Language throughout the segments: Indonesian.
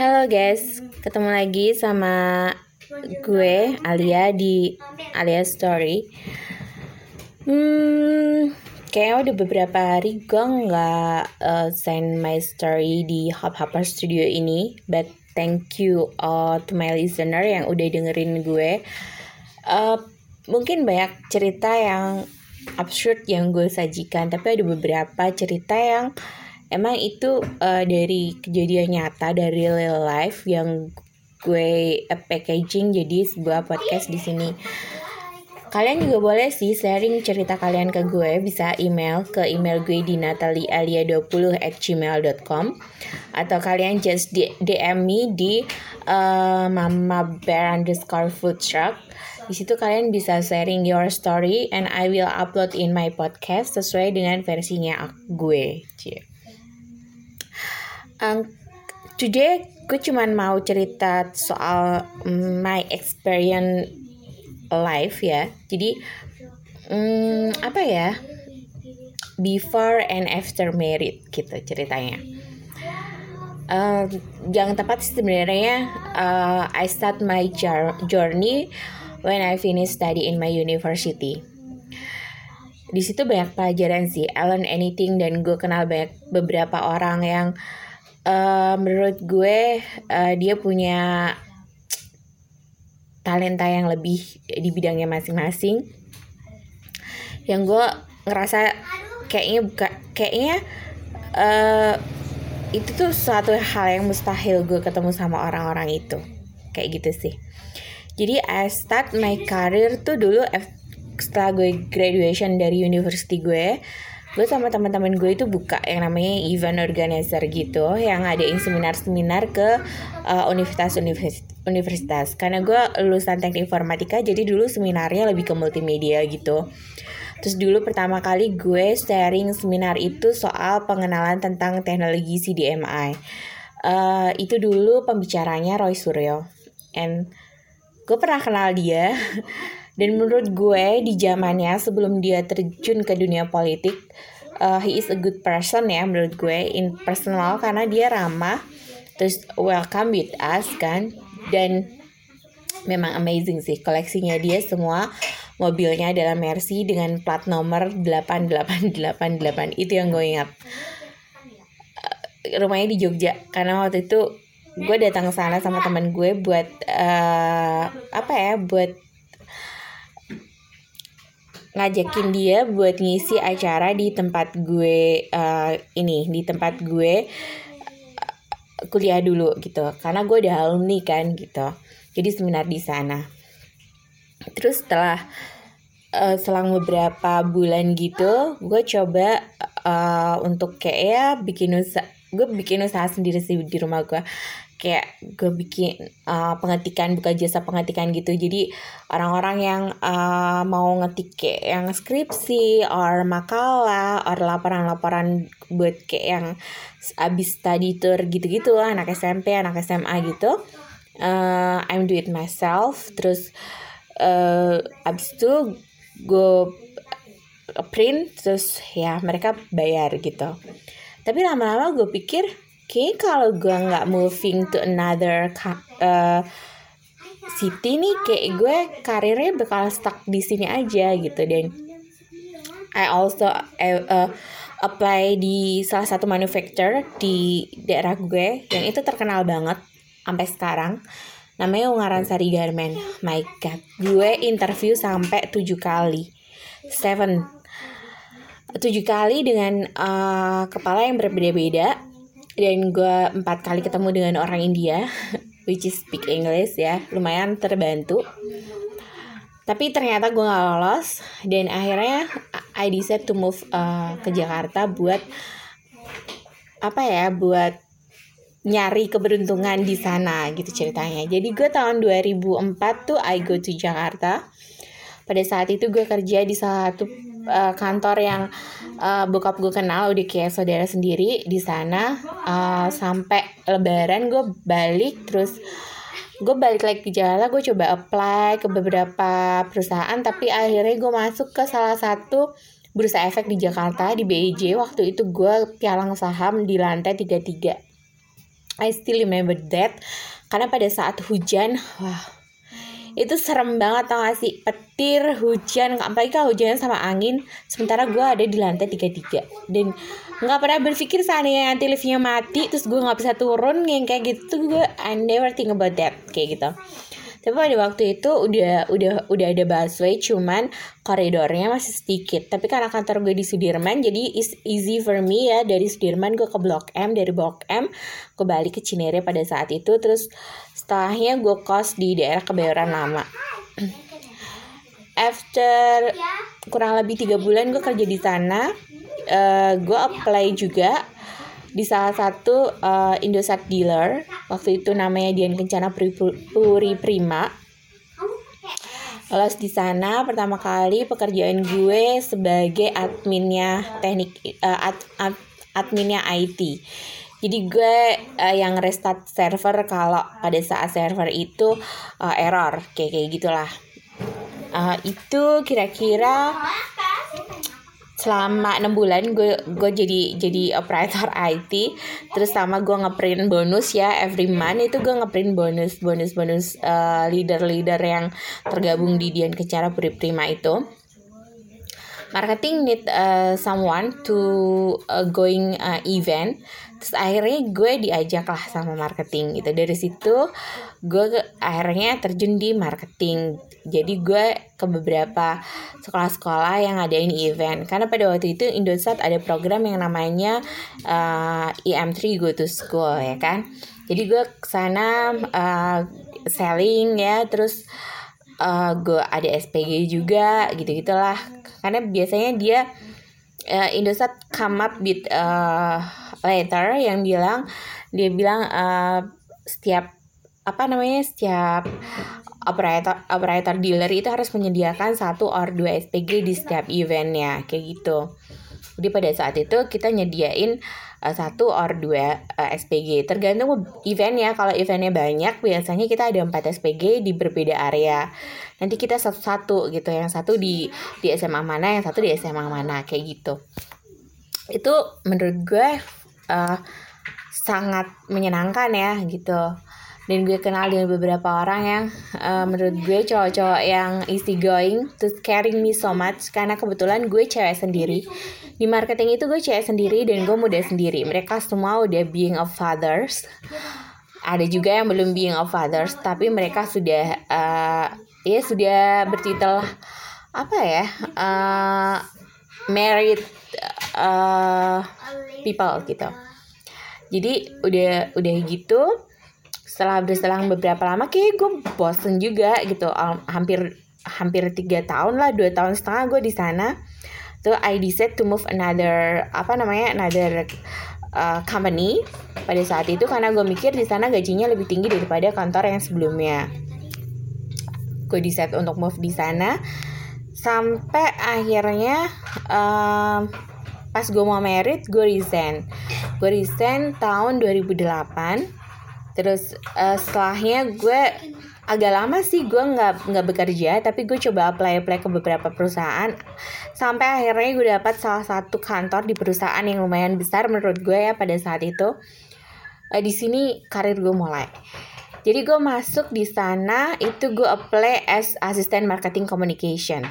Halo guys, ketemu lagi sama gue Alia di Alia Story. Hmm, kayaknya udah beberapa hari gue nggak uh, send my story di Hop Hopper Studio ini, but thank you uh, to my listener yang udah dengerin gue. Uh, mungkin banyak cerita yang absurd yang gue sajikan, tapi ada beberapa cerita yang emang itu uh, dari kejadian nyata dari real life yang gue uh, packaging jadi sebuah podcast di sini. Kalian juga boleh sih sharing cerita kalian ke gue Bisa email ke email gue di nataliealia20 at gmail.com Atau kalian just DM me di uh, mama bear underscore food truck di situ kalian bisa sharing your story and I will upload in my podcast sesuai dengan versinya gue. Cie. Um, today gue cuman mau cerita soal my experience life ya. Jadi um, apa ya? Before and after married gitu ceritanya. Uh, yang tepat sebenarnya uh, I start my journey when I finish study in my university. Di situ banyak pelajaran sih, I learn anything dan gue kenal banyak beberapa orang yang uh, menurut gue uh, dia punya talenta yang lebih di bidangnya masing-masing. Yang gue ngerasa kayaknya buka kayaknya uh, itu tuh suatu hal yang mustahil gue ketemu sama orang-orang itu kayak gitu sih jadi I start my career tuh dulu setelah gue graduation dari university gue gue sama teman-teman gue itu buka yang namanya event organizer gitu yang ngadain seminar-seminar ke universitas-universitas universitas karena gue lulusan teknik informatika jadi dulu seminarnya lebih ke multimedia gitu. Terus dulu pertama kali gue sharing seminar itu soal pengenalan tentang teknologi CDMI uh, itu dulu pembicaranya Roy Suryo. And gue pernah kenal dia dan menurut gue di zamannya sebelum dia terjun ke dunia politik uh, he is a good person ya menurut gue in personal karena dia ramah terus welcome with us kan? Dan memang amazing sih koleksinya dia semua mobilnya adalah Mercy dengan plat nomor 8888 itu yang gue ingat. Uh, rumahnya di Jogja karena waktu itu gue datang ke sana sama teman gue buat uh, apa ya buat ngajakin dia buat ngisi acara di tempat gue uh, ini di tempat gue uh, kuliah dulu gitu. Karena gue udah alumni kan gitu. Jadi seminar di sana. Terus setelah uh, selang beberapa bulan gitu gue coba uh, untuk kayak ya bikin usaha gue bikin usaha sendiri sih di rumah gue kayak gue bikin uh, pengetikan buka jasa pengetikan gitu. Jadi orang-orang yang uh, mau ngetik kayak yang skripsi or makalah or laporan-laporan buat kayak yang abis study tour gitu-gitu anak SMP anak SMA gitu uh, I'm do it myself. Terus uh, abis itu gue print terus ya mereka bayar gitu. Tapi lama-lama gue pikir kayak kalau gue nggak moving to another uh, city nih kayak gue karirnya bakal stuck di sini aja gitu. Dan I also uh, apply di salah satu manufacturer di daerah gue yang itu terkenal banget sampai sekarang. Namanya Ungaran Sari Garment my god gue interview sampai tujuh kali. Seven. Tujuh kali dengan uh, kepala yang berbeda-beda dan gue empat kali ketemu dengan orang India which is speak English ya. Lumayan terbantu. Tapi ternyata gue gak lolos. Dan akhirnya I decide to move uh, ke Jakarta buat apa ya buat nyari keberuntungan di sana gitu ceritanya. Jadi gue tahun 2004 tuh I go to Jakarta. Pada saat itu gue kerja di salah satu uh, kantor yang uh, bokap gue kenal udah kayak saudara sendiri di sana. Uh, sampai lebaran gue balik terus gue balik lagi ke Jakarta gue coba apply ke beberapa perusahaan tapi akhirnya gue masuk ke salah satu bursa efek di Jakarta di BIJ waktu itu gue pialang saham di lantai 33 I still remember that. Karena pada saat hujan wah itu serem banget tau gak sih? Petir hujan apalagi kalau hujan sama angin. Sementara gue ada di lantai 33 dan nggak pernah berpikir seandainya nanti liftnya mati terus gue nggak bisa turun yang kayak gitu gue I never think about that? Kayak gitu. Tapi pada waktu itu udah udah udah ada busway cuman koridornya masih sedikit. Tapi karena kantor gue di Sudirman jadi is easy for me ya. Dari Sudirman gue ke Blok M dari Blok M gue balik ke Cinere pada saat itu. Terus setelahnya gue kos di daerah Kebayoran Lama. After kurang lebih tiga bulan gue kerja di sana uh, gue apply juga di salah satu uh, Indosat dealer. Waktu itu namanya Dian Kencana Puri Prima. Lolos di sana pertama kali pekerjaan gue sebagai adminnya teknik uh, ad, ad, adminnya IT jadi gue uh, yang restart server kalau pada saat server itu uh, error kayak kayak gitulah. Uh, itu kira-kira selama enam bulan gue gue jadi jadi operator IT terus sama gue ngeprint bonus ya every month itu gue ngeprint bonus bonus bonus uh, leader leader yang tergabung di Dian Kecara Puri Prima itu. Marketing need uh, someone to uh, going uh, event terus akhirnya gue diajak lah sama marketing gitu. Dari situ gue akhirnya terjun di marketing. Jadi gue ke beberapa sekolah-sekolah yang ngadain event. Karena pada waktu itu Indosat ada program yang namanya uh, EM3 Go to School ya kan? Jadi gue ke sana uh, selling ya. Terus uh, gue ada SPG juga gitu gitulah karena biasanya dia uh, Indosat come up with uh, letter yang bilang dia bilang uh, setiap apa namanya setiap operator operator dealer itu harus menyediakan satu or dua SPG di setiap eventnya kayak gitu. Jadi pada saat itu kita nyediain uh, satu or dua uh, SPG tergantung eventnya. Kalau eventnya banyak biasanya kita ada empat SPG di berbeda area. Nanti kita satu-satu gitu. Yang satu di di SMA mana, yang satu di SMA mana kayak gitu. Itu menurut gue uh, sangat menyenangkan ya gitu. Dan gue kenal dengan beberapa orang yang uh, menurut gue cowok-cowok yang easy going to caring me so much karena kebetulan gue cewek sendiri. Di marketing itu gue cewek sendiri dan gue muda sendiri. Mereka semua udah being of fathers. Ada juga yang belum being of fathers tapi mereka sudah uh, ya sudah bertitel apa ya uh, married uh, people gitu. Jadi udah udah gitu setelah berselang beberapa lama kayak gue bosen juga gitu. Hampir hampir tiga tahun lah dua tahun setengah gue di sana. Tuh I decide to move another apa namanya another uh, company pada saat itu karena gue mikir di sana gajinya lebih tinggi daripada kantor yang sebelumnya. Gue decide untuk move di sana. Sampai akhirnya um, pas gue mau merit gue resign. Gue resign tahun 2008 terus uh, setelahnya gue agak lama sih gue nggak nggak bekerja tapi gue coba apply apply ke beberapa perusahaan. Sampai akhirnya gue dapat salah satu kantor di perusahaan yang lumayan besar menurut gue ya pada saat itu. Uh, di sini karir gue mulai. Jadi gue masuk di sana itu gue apply as asisten marketing communication.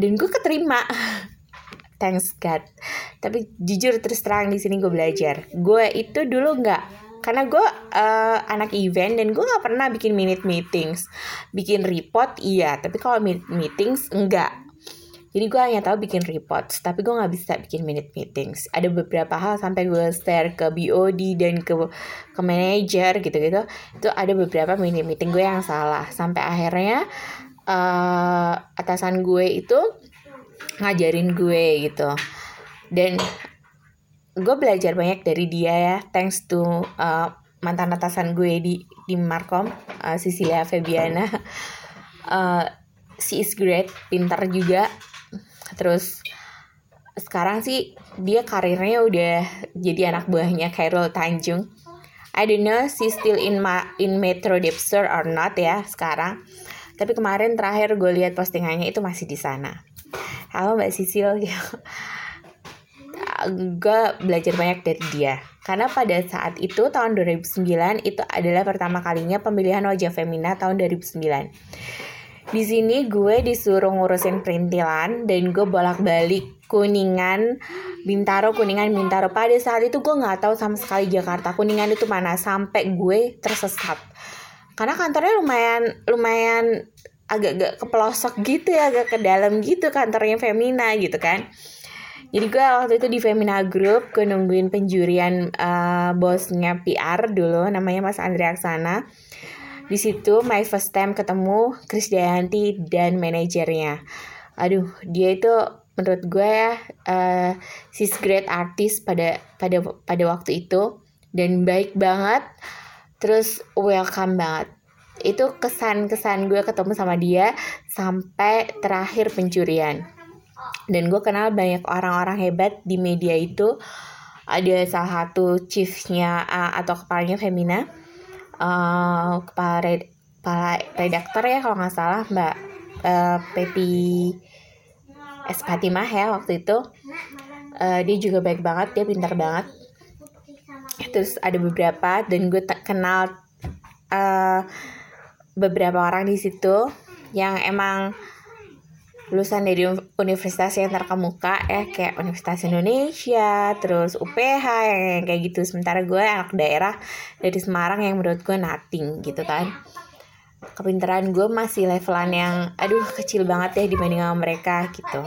Dan gue keterima thanks God. Tapi jujur terus terang di sini gue belajar. Gue itu dulu nggak karena gue uh, anak event dan gue nggak pernah bikin minute meetings. Bikin report iya. Tapi kalau meetings enggak jadi gue hanya tahu bikin report tapi gue nggak bisa bikin minute meetings. Ada beberapa hal sampai gue share ke BOD dan ke ke manager gitu gitu itu ada beberapa minute meeting gue yang salah. Sampai akhirnya uh, atasan gue itu ngajarin gue gitu. Dan gue belajar banyak dari dia ya. Thanks to uh, mantan atasan gue di di Markom uh, Cecilia Febiana. Uh, she is great pintar juga. Terus sekarang sih dia karirnya udah jadi anak buahnya Khairul Tanjung. I don't know she still in ma in Metro Depster or not ya sekarang. Tapi kemarin terakhir gue lihat postingannya itu masih di sana halo mbak Sisil gue belajar banyak dari dia karena pada saat itu tahun 2009 itu adalah pertama kalinya pemilihan wajah Femina tahun 2009 di sini gue disuruh ngurusin perintilan dan gue bolak-balik Kuningan, Bintaro, Kuningan, Bintaro. Pada saat itu gue nggak tahu sama sekali Jakarta Kuningan itu mana sampai gue tersesat. Karena kantornya lumayan lumayan agak-agak ke pelosok gitu ya, agak ke dalam gitu kantornya Femina gitu kan. Jadi gue waktu itu di Femina Group, gue nungguin penjurian uh, bosnya PR dulu, namanya Mas Andrea Aksana di situ my first time ketemu Chris Dayanti dan manajernya. Aduh, dia itu menurut gue ya uh, sis great artist pada pada pada waktu itu dan baik banget. Terus welcome banget. Itu kesan-kesan gue ketemu sama dia sampai terakhir pencurian. Dan gue kenal banyak orang-orang hebat di media itu. Ada salah satu chiefnya atau kepalanya Femina uh, kepala red, kepala redaktor ya kalau nggak salah Mbak uh, Pepi S ya waktu itu uh, dia juga baik banget dia pintar banget terus ada beberapa dan gue kenal uh, beberapa orang di situ yang emang lulusan dari universitas yang terkemuka ya kayak Universitas Indonesia terus UPH yang kayak gitu. Sementara gue anak daerah dari Semarang yang menurut gue nothing gitu kan. Kepintaran gue masih levelan yang aduh kecil banget ya dibanding sama mereka gitu.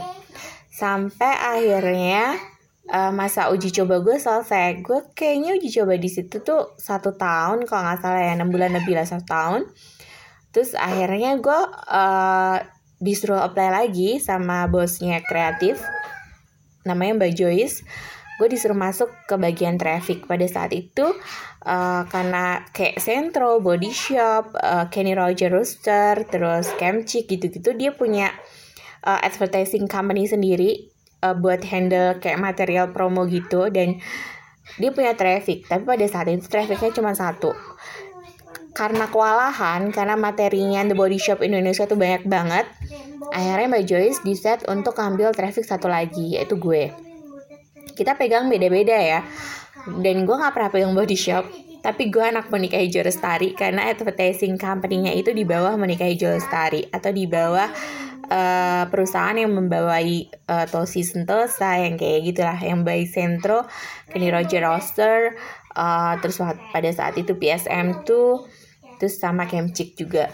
Sampai akhirnya uh, masa uji coba gue selesai. Gue kayaknya uji coba di situ tuh satu tahun kalau nggak salah ya enam bulan lebih lah satu tahun terus akhirnya gue uh, disuruh apply lagi sama bosnya kreatif namanya Mbak Joyce. Gue disuruh masuk ke bagian traffic pada saat itu uh, karena kayak Centro, Body Shop, uh, Kenny Roger Rooster, terus Camchick gitu-gitu dia punya uh, advertising company sendiri uh, buat handle kayak material promo gitu. Dan dia punya traffic tapi pada saat itu trafficnya cuma satu karena kewalahan karena materinya The Body Shop Indonesia tuh banyak banget akhirnya Mbak Joyce decide untuk ambil traffic satu lagi yaitu gue. Kita pegang beda-beda ya. Dan gue nggak pernah pegang Body Shop tapi gue anak menikahi Lestari karena advertising company-nya itu di bawah menikahi Lestari atau di bawah uh, perusahaan yang membawai uh, Tosi Sentosa yang kayak gitulah yang by Centro, Kenny Roger Roster, uh, terus pada saat itu PSM tuh terus sama Kemcik juga.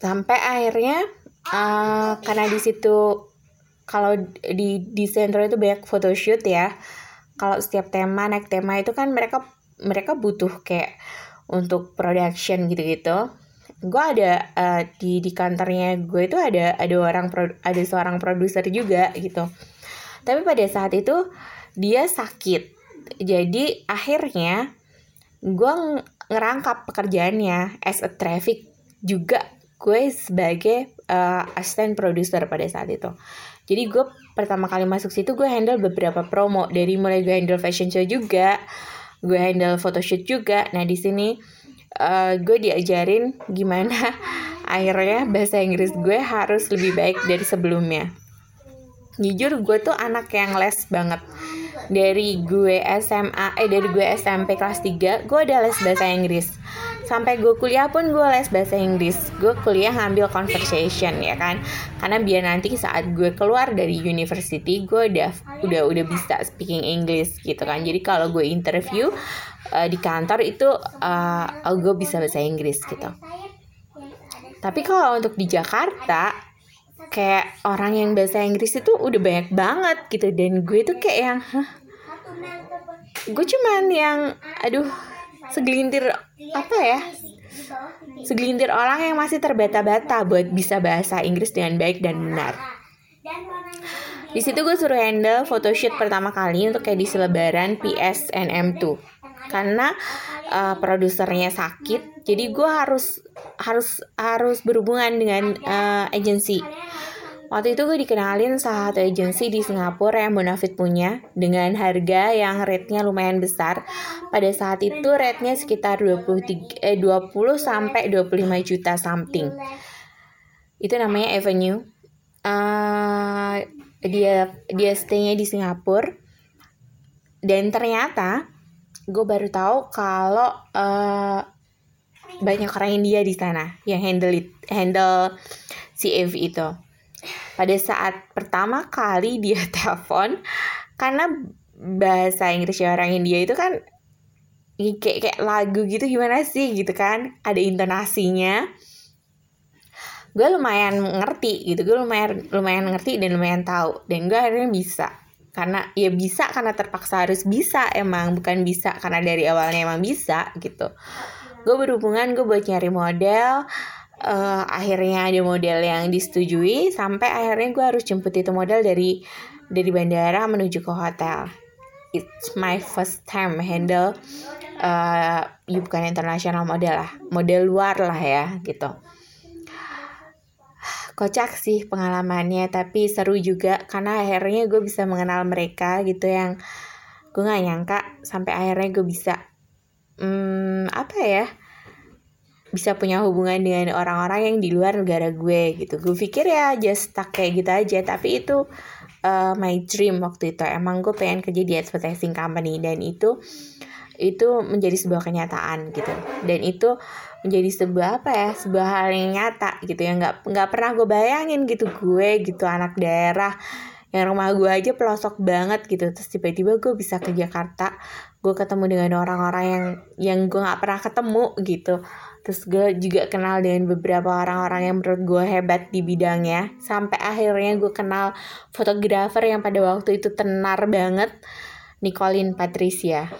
Sampai akhirnya uh, karena di situ kalau di di sentro itu banyak photoshoot ya. Kalau setiap tema naik tema itu kan mereka mereka butuh kayak untuk production gitu-gitu. Gue ada uh, di di kantornya gue itu ada ada orang pro, ada seorang produser juga gitu. Tapi pada saat itu dia sakit. Jadi akhirnya gue ngerangkap pekerjaannya as a traffic juga gue sebagai uh, asisten produser pada saat itu. Jadi gue pertama kali masuk situ gue handle beberapa promo dari mulai gue handle fashion show juga, gue handle photoshoot juga. Nah di sini uh, gue diajarin gimana akhirnya bahasa Inggris gue harus lebih baik dari sebelumnya. Jujur gue tuh anak yang les banget dari gue SMA eh dari gue SMP kelas 3 gue ada les bahasa Inggris. Sampai gue kuliah pun gue les bahasa Inggris. Gue kuliah ngambil conversation ya kan? Karena biar nanti saat gue keluar dari university gue udah udah udah bisa speaking English gitu kan? Jadi kalau gue interview uh, di kantor itu uh, gue bisa bahasa Inggris gitu. Tapi kalau untuk di Jakarta kayak orang yang bahasa Inggris itu udah banyak banget gitu. Dan gue tuh kayak yang Hah, gue cuman yang aduh segelintir apa ya? Segelintir orang yang masih terbata-bata buat bisa bahasa Inggris dengan baik dan benar. Di situ gue suruh handle photoshoot pertama kali untuk kayak di selebaran PSNM 2 karena uh, produsernya sakit jadi gue harus harus harus berhubungan dengan uh, agensi Waktu itu gue dikenalin salah satu agensi di Singapura yang Bonafit punya dengan harga yang rate-nya lumayan besar. Pada saat itu rate-nya sekitar 23 eh 20 sampai 25 juta something. Itu namanya Avenue. Uh, dia dia stay-nya di Singapura dan ternyata gue baru tahu kalau uh, banyak orang India di sana yang handle it, handle Evi itu. Pada saat pertama kali dia telepon karena bahasa Inggris orang India itu kan kayak kayak lagu gitu gimana sih gitu kan? Ada intonasinya. Gue lumayan ngerti gitu gue lumayan lumayan ngerti dan lumayan tahu. Dan gue akhirnya bisa karena ya bisa karena terpaksa harus bisa emang bukan bisa karena dari awalnya emang bisa gitu. Gue berhubungan gue buat nyari model uh, akhirnya ada model yang disetujui sampai akhirnya gue harus jemput itu model dari dari bandara menuju ke hotel. It's my first time handle uh, you bukan internasional model lah model luar lah ya gitu kocak sih pengalamannya tapi seru juga karena akhirnya gue bisa mengenal mereka gitu yang gue nggak nyangka sampai akhirnya gue bisa hmm, apa ya bisa punya hubungan dengan orang-orang yang di luar negara gue gitu. Gue pikir ya just stuck kayak gitu aja. Tapi itu uh, my dream waktu itu. Emang gue pengen kerja di advertising company dan itu itu menjadi sebuah kenyataan gitu. Dan itu menjadi sebuah apa ya sebuah hal yang nyata gitu ya. Nggak nggak pernah gue bayangin gitu gue gitu anak daerah yang rumah gue aja pelosok banget gitu. Terus tiba-tiba gue bisa ke Jakarta gue ketemu dengan orang-orang yang yang gue nggak pernah ketemu gitu. Terus gue juga kenal dengan beberapa orang-orang yang menurut gue hebat di bidangnya. Sampai akhirnya gue kenal fotografer yang pada waktu itu tenar banget Nicolin Patricia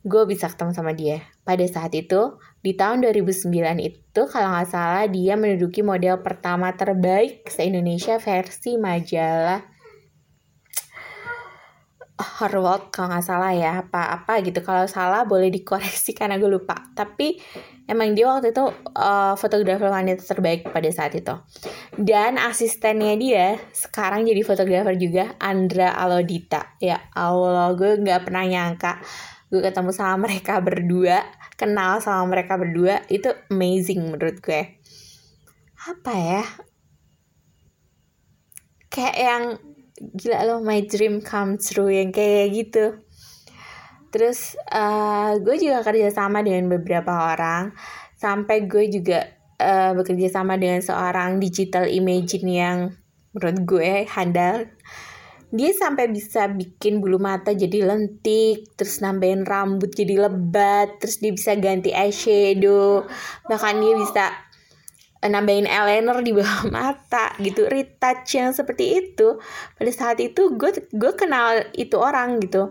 gue bisa ketemu sama dia. Pada saat itu di tahun 2009 itu kalau nggak salah dia menduduki model pertama terbaik se-Indonesia versi majalah Her World kalau nggak salah ya apa-apa gitu. Kalau salah boleh dikoreksi karena gue lupa. Tapi emang dia waktu itu uh, fotografer wanita terbaik pada saat itu. Dan asistennya dia sekarang jadi fotografer juga Andra Alodita. Ya Allah gue nggak pernah nyangka gue ketemu sama mereka berdua kenal sama mereka berdua itu amazing menurut gue. Apa ya? Kayak yang gila loh my dream come true yang kayak gitu. Terus uh, gue juga kerja sama dengan beberapa orang. Sampai gue juga uh, bekerja sama dengan seorang digital imagine yang menurut gue handal dia sampai bisa bikin bulu mata jadi lentik terus nambahin rambut jadi lebat terus dia bisa ganti eyeshadow. Bahkan dia bisa eh, nambahin eyeliner di bawah mata gitu retouch yang seperti itu. Pada saat itu gue gue kenal itu orang gitu.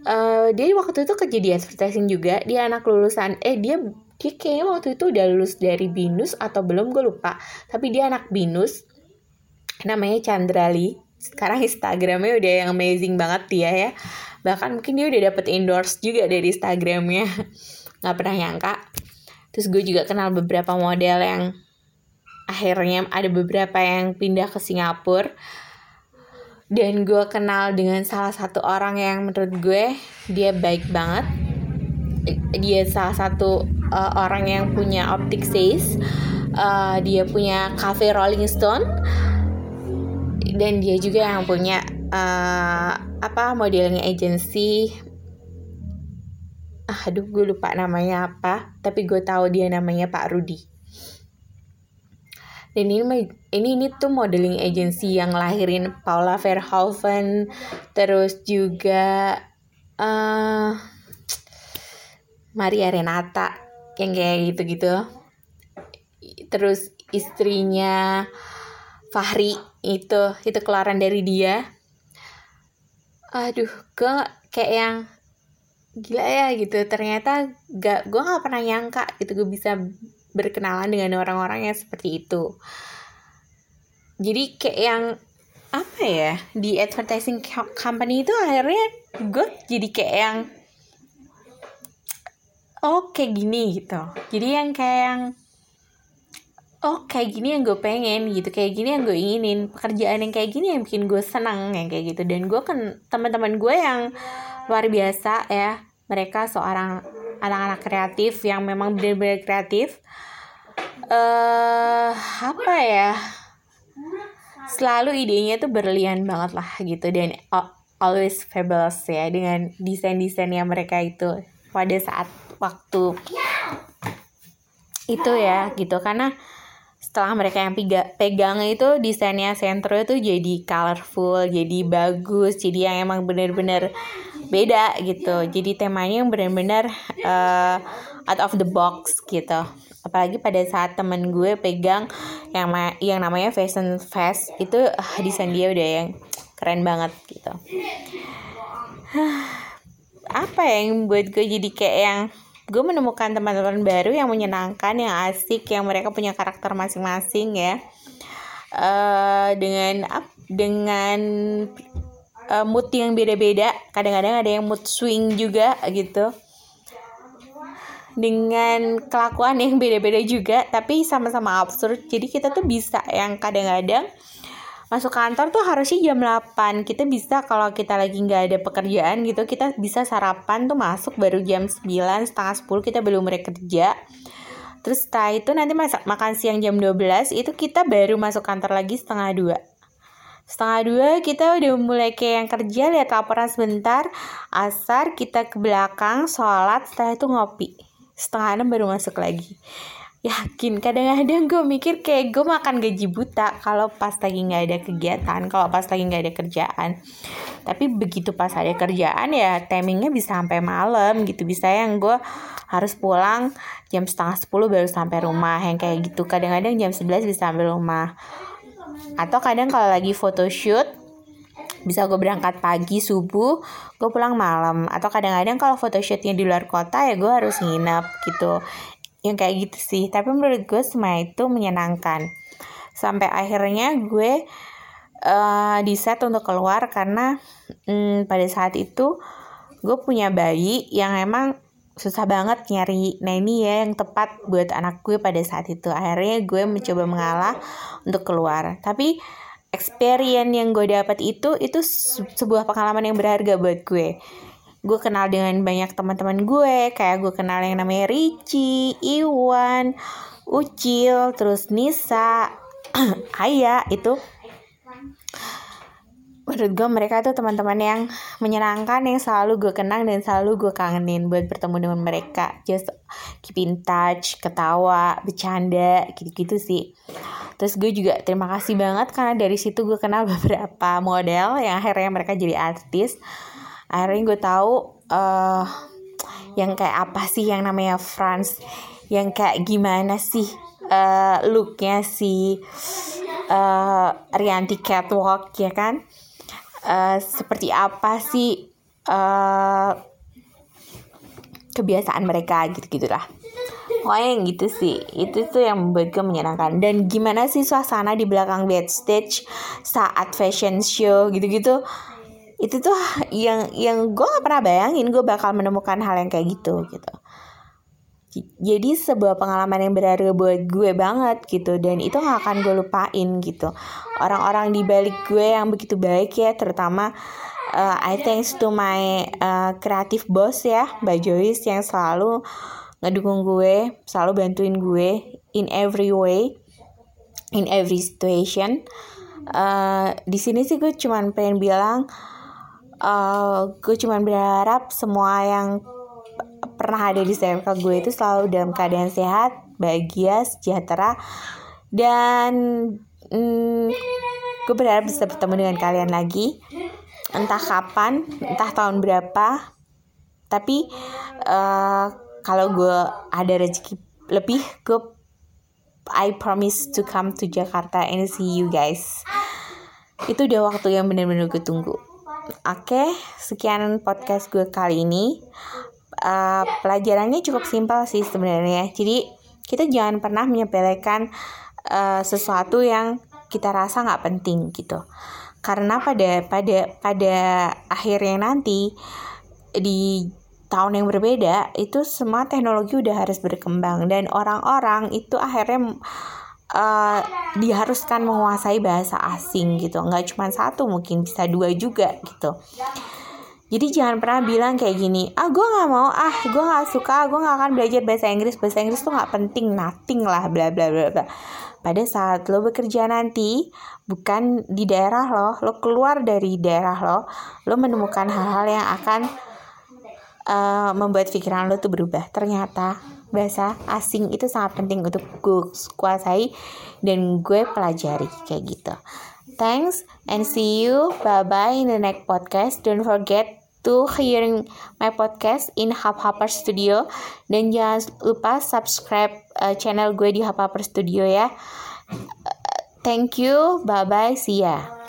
Uh, dia waktu itu kerja di advertising juga dia anak lulusan eh dia dia kayaknya waktu itu udah lulus dari binus atau belum gue lupa. Tapi dia anak binus namanya Chandrali sekarang Instagramnya udah yang amazing banget dia ya. Bahkan mungkin dia udah dapet endorse juga dari Instagramnya. Nggak pernah nyangka. Terus gue juga kenal beberapa model yang akhirnya ada beberapa yang pindah ke Singapura. Dan gue kenal dengan salah satu orang yang menurut gue dia baik banget. Dia salah satu uh, orang yang punya optic says uh, dia punya cafe Rolling Stone dan dia juga yang punya uh, apa modelnya agency. Aduh gue lupa namanya apa tapi gue tahu dia namanya Pak Rudi. Dan ini ini ini tuh modeling agency yang lahirin Paula Verhoeven terus juga uh, Maria Renata yang kayak gitu-gitu. Terus istrinya Fahri itu itu keluaran dari dia. Aduh gue kayak yang gila ya gitu. Ternyata gak gue gak pernah nyangka gitu gue bisa berkenalan dengan orang-orang yang seperti itu. Jadi kayak yang apa ya di advertising company itu akhirnya gue jadi kayak yang oh gini gitu. Jadi yang kayak yang oh kayak gini yang gue pengen gitu. Kayak gini yang gue inginin. Pekerjaan yang kayak gini yang bikin gue senang yang kayak gitu. Dan gue kan teman-teman gue yang luar biasa ya. Mereka seorang anak-anak kreatif yang memang benar-benar kreatif. Eh uh, apa ya? Selalu idenya tuh berlian banget lah gitu. Dan always fabulous ya dengan desain-desain yang mereka itu pada saat waktu itu ya gitu. Karena setelah mereka yang piga, pegang itu desainnya sentro itu jadi colorful jadi bagus jadi yang emang bener-bener beda gitu. Jadi temanya yang bener-bener uh, out of the box gitu. Apalagi pada saat temen gue pegang yang yang namanya fashion fest itu uh, desain dia udah yang keren banget gitu. Apa yang buat gue jadi kayak yang gue menemukan teman-teman baru yang menyenangkan yang asik yang mereka punya karakter masing-masing ya. Uh, dengan dengan uh, mood yang beda-beda. Kadang-kadang ada yang mood swing juga gitu. Dengan kelakuan yang beda-beda juga tapi sama-sama absurd. Jadi kita tuh bisa yang kadang-kadang masuk kantor tuh harusnya jam 8 kita bisa kalau kita lagi nggak ada pekerjaan gitu kita bisa sarapan tuh masuk baru jam 9 setengah 10 kita belum mulai kerja terus setelah itu nanti masak makan siang jam 12 itu kita baru masuk kantor lagi setengah dua. Setengah dua kita udah mulai kayak yang kerja lihat laporan sebentar asar kita ke belakang sholat setelah itu ngopi. Setengah enam baru masuk lagi yakin kadang-kadang gue mikir kayak gue makan gaji buta kalau pas lagi nggak ada kegiatan kalau pas lagi nggak ada kerjaan. Tapi begitu pas ada kerjaan ya timingnya bisa sampai malam gitu. Bisa yang gue harus pulang jam setengah sepuluh baru sampai rumah yang kayak gitu. Kadang-kadang jam sebelas bisa sampai rumah. Atau kadang kalau lagi photoshoot bisa gue berangkat pagi subuh gue pulang malam. Atau kadang-kadang kalau photoshootnya di luar kota ya gue harus nginep gitu yang kayak gitu sih. Tapi menurut gue semua itu menyenangkan. Sampai akhirnya gue uh, set untuk keluar karena um, pada saat itu gue punya bayi yang emang susah banget nyari. Ini ya yang tepat buat anak gue pada saat itu. Akhirnya gue mencoba mengalah untuk keluar. Tapi experience yang gue dapat itu itu sebuah pengalaman yang berharga buat gue gue kenal dengan banyak teman-teman gue kayak gue kenal yang namanya Ricci, Iwan, Ucil, terus Nisa, Aya itu. Menurut gue mereka tuh teman-teman yang menyenangkan yang selalu gue kenang dan selalu gue kangenin buat bertemu dengan mereka. Just keep in touch ketawa bercanda gitu-gitu sih. Terus gue juga terima kasih banget karena dari situ gue kenal beberapa model yang akhirnya mereka jadi artis akhirnya gue tahu uh, yang kayak apa sih yang namanya France yang kayak gimana sih uh, looknya si uh, Rianti Catwalk ya kan? Uh, seperti apa sih uh, kebiasaan mereka gitu gitulah Pokoknya yang gitu sih. Itu tuh yang membuat gue menyenangkan. Dan gimana sih suasana di belakang backstage Saat fashion show gitu-gitu itu tuh yang yang gue gak pernah bayangin gue bakal menemukan hal yang kayak gitu gitu. Jadi sebuah pengalaman yang berharga buat gue banget gitu. Dan itu gak akan gue lupain gitu. Orang-orang di balik gue yang begitu baik ya terutama uh, I thanks to my uh, creative boss ya Mbak Joyce yang selalu ngedukung gue selalu bantuin gue in every way in every situation. Uh, di sini sih gue cuman pengen bilang uh, gue cuma berharap semua yang pernah ada di circle gue itu selalu dalam keadaan sehat, bahagia, sejahtera dan mm, gue berharap bisa bertemu dengan kalian lagi entah kapan, entah tahun berapa. Tapi uh, kalau gue ada rezeki lebih, gue I promise to come to Jakarta and see you guys. Itu udah waktu yang benar-benar gue tunggu. Oke, sekian podcast gue kali ini. Uh, pelajarannya cukup simpel sih sebenarnya. Jadi kita jangan pernah menyepelekan uh, sesuatu yang kita rasa nggak penting gitu. Karena pada pada pada akhirnya nanti di tahun yang berbeda itu semua teknologi udah harus berkembang dan orang-orang itu akhirnya uh, diharuskan menguasai bahasa asing gitu. Nggak cuma satu mungkin bisa dua juga gitu. Jadi jangan pernah bilang kayak gini ah gue nggak mau ah gue nggak suka gue nggak akan belajar bahasa Inggris bahasa Inggris tuh nggak penting nothing lah bla bla bla bla. Pada saat lo bekerja nanti bukan di daerah lo lo keluar dari daerah lo lo menemukan hal-hal yang akan uh, membuat pikiran lo tuh berubah. Ternyata bahasa asing itu sangat penting untuk gue kuasai dan gue pelajari kayak gitu. Thanks and see you. Bye bye in the next podcast. Don't forget to hearing my podcast in Hub Hopper Studio. Dan jangan lupa subscribe uh, channel gue di Hub Hopper Studio ya. Uh, thank you, bye bye, see ya.